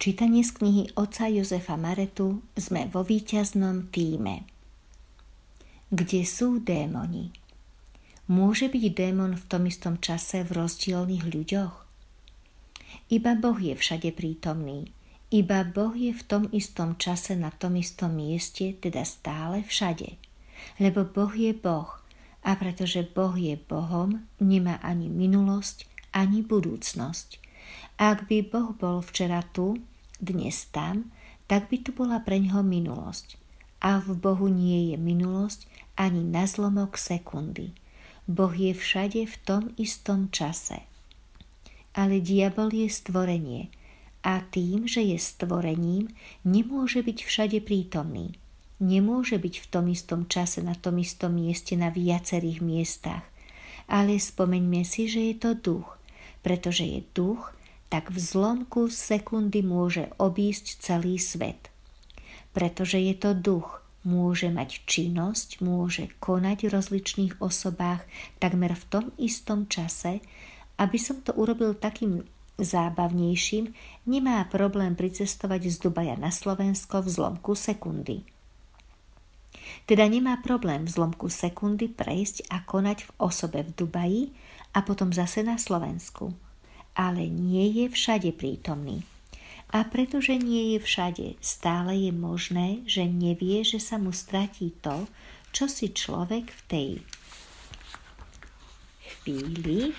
Čítanie z knihy oca Jozefa Maretu sme vo víťaznom týme. Kde sú démoni? Môže byť démon v tom istom čase v rozdielných ľuďoch? Iba Boh je všade prítomný. Iba Boh je v tom istom čase na tom istom mieste, teda stále všade. Lebo Boh je Boh a pretože Boh je Bohom, nemá ani minulosť, ani budúcnosť. Ak by Boh bol včera tu, dnes tam, tak by tu bola pre ňoho minulosť. A v Bohu nie je minulosť ani na zlomok sekundy. Boh je všade v tom istom čase. Ale diabol je stvorenie a tým, že je stvorením, nemôže byť všade prítomný. Nemôže byť v tom istom čase na tom istom mieste na viacerých miestach. Ale spomeňme si, že je to duch, pretože je duch, tak v zlomku sekundy môže obísť celý svet. Pretože je to duch, môže mať činnosť, môže konať v rozličných osobách takmer v tom istom čase. Aby som to urobil takým zábavnejším, nemá problém pricestovať z Dubaja na Slovensko v zlomku sekundy. Teda nemá problém v zlomku sekundy prejsť a konať v osobe v Dubaji a potom zase na Slovensku ale nie je všade prítomný. A pretože nie je všade, stále je možné, že nevie, že sa mu stratí to, čo si človek v tej chvíli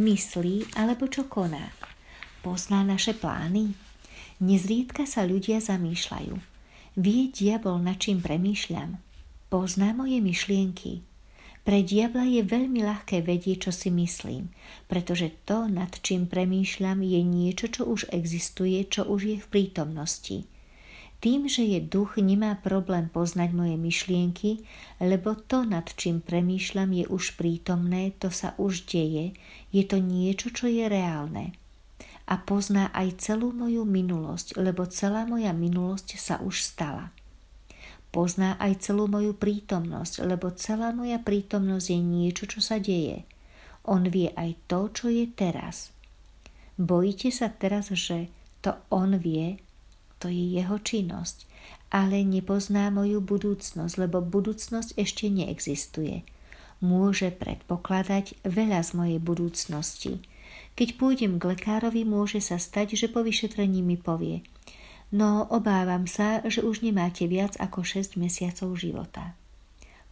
myslí alebo čo koná. Pozná naše plány. Nezriedka sa ľudia zamýšľajú. Vie diabol, na čím premýšľam. Pozná moje myšlienky pre diabla je veľmi ľahké vedieť, čo si myslím, pretože to, nad čím premýšľam, je niečo, čo už existuje, čo už je v prítomnosti. Tým, že je duch, nemá problém poznať moje myšlienky, lebo to, nad čím premýšľam, je už prítomné, to sa už deje, je to niečo, čo je reálne. A pozná aj celú moju minulosť, lebo celá moja minulosť sa už stala. Pozná aj celú moju prítomnosť, lebo celá moja prítomnosť je niečo, čo sa deje. On vie aj to, čo je teraz. Bojíte sa teraz, že to on vie, to je jeho činnosť, ale nepozná moju budúcnosť, lebo budúcnosť ešte neexistuje. Môže predpokladať veľa z mojej budúcnosti. Keď pôjdem k lekárovi, môže sa stať, že po vyšetrení mi povie – no obávam sa, že už nemáte viac ako 6 mesiacov života.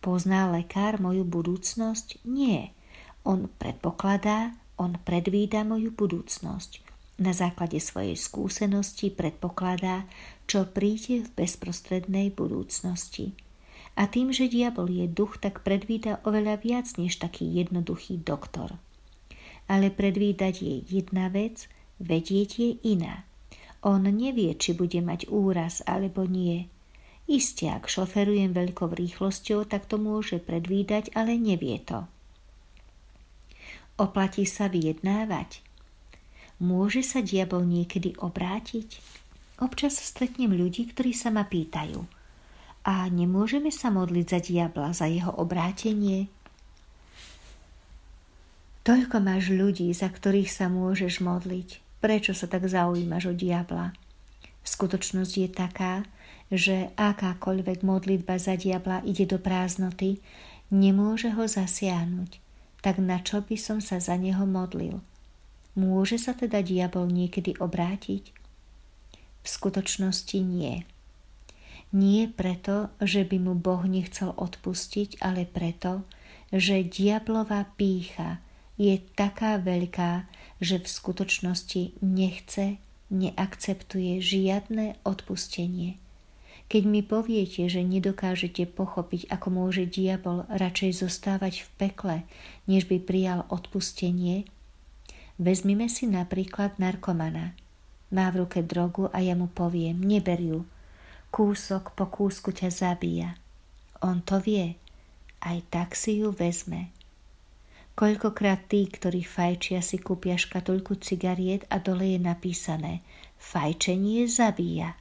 Pozná lekár moju budúcnosť? Nie. On predpokladá, on predvída moju budúcnosť. Na základe svojej skúsenosti predpokladá, čo príde v bezprostrednej budúcnosti. A tým, že diabol je duch, tak predvída oveľa viac než taký jednoduchý doktor. Ale predvídať je jedna vec, vedieť je iná. On nevie, či bude mať úraz alebo nie. Isté, ak šoferujem veľkou rýchlosťou, tak to môže predvídať, ale nevie to. Oplatí sa vyjednávať. Môže sa diabol niekedy obrátiť? Občas stretnem ľudí, ktorí sa ma pýtajú. A nemôžeme sa modliť za diabla, za jeho obrátenie? Toľko máš ľudí, za ktorých sa môžeš modliť. Prečo sa tak zaujímaš o diabla? Skutočnosť je taká, že akákoľvek modlitba za diabla ide do prázdnoty, nemôže ho zasiahnuť. Tak na čo by som sa za neho modlil? Môže sa teda diabol niekedy obrátiť? V skutočnosti nie. Nie preto, že by mu Boh nechcel odpustiť, ale preto, že diablová pícha je taká veľká, že v skutočnosti nechce, neakceptuje žiadne odpustenie. Keď mi poviete, že nedokážete pochopiť, ako môže diabol radšej zostávať v pekle, než by prijal odpustenie, vezmime si napríklad narkomana. Má v ruke drogu a ja mu poviem, neber ju, kúsok po kúsku ťa zabíja. On to vie, aj tak si ju vezme Koľkokrát tí, ktorí fajčia, si kúpia škatulku cigariet a dole je napísané Fajčenie zabíja.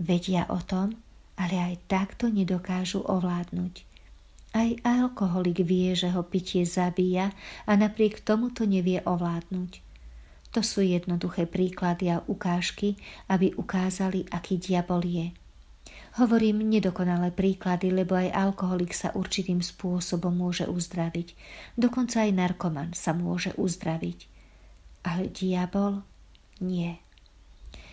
Vedia o tom, ale aj takto nedokážu ovládnuť. Aj alkoholik vie, že ho pitie zabíja a napriek tomu to nevie ovládnuť. To sú jednoduché príklady a ukážky, aby ukázali, aký diabol je. Hovorím nedokonalé príklady, lebo aj alkoholik sa určitým spôsobom môže uzdraviť. Dokonca aj narkoman sa môže uzdraviť. Ale diabol nie.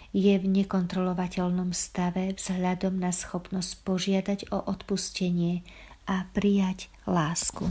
Je v nekontrolovateľnom stave vzhľadom na schopnosť požiadať o odpustenie a prijať lásku.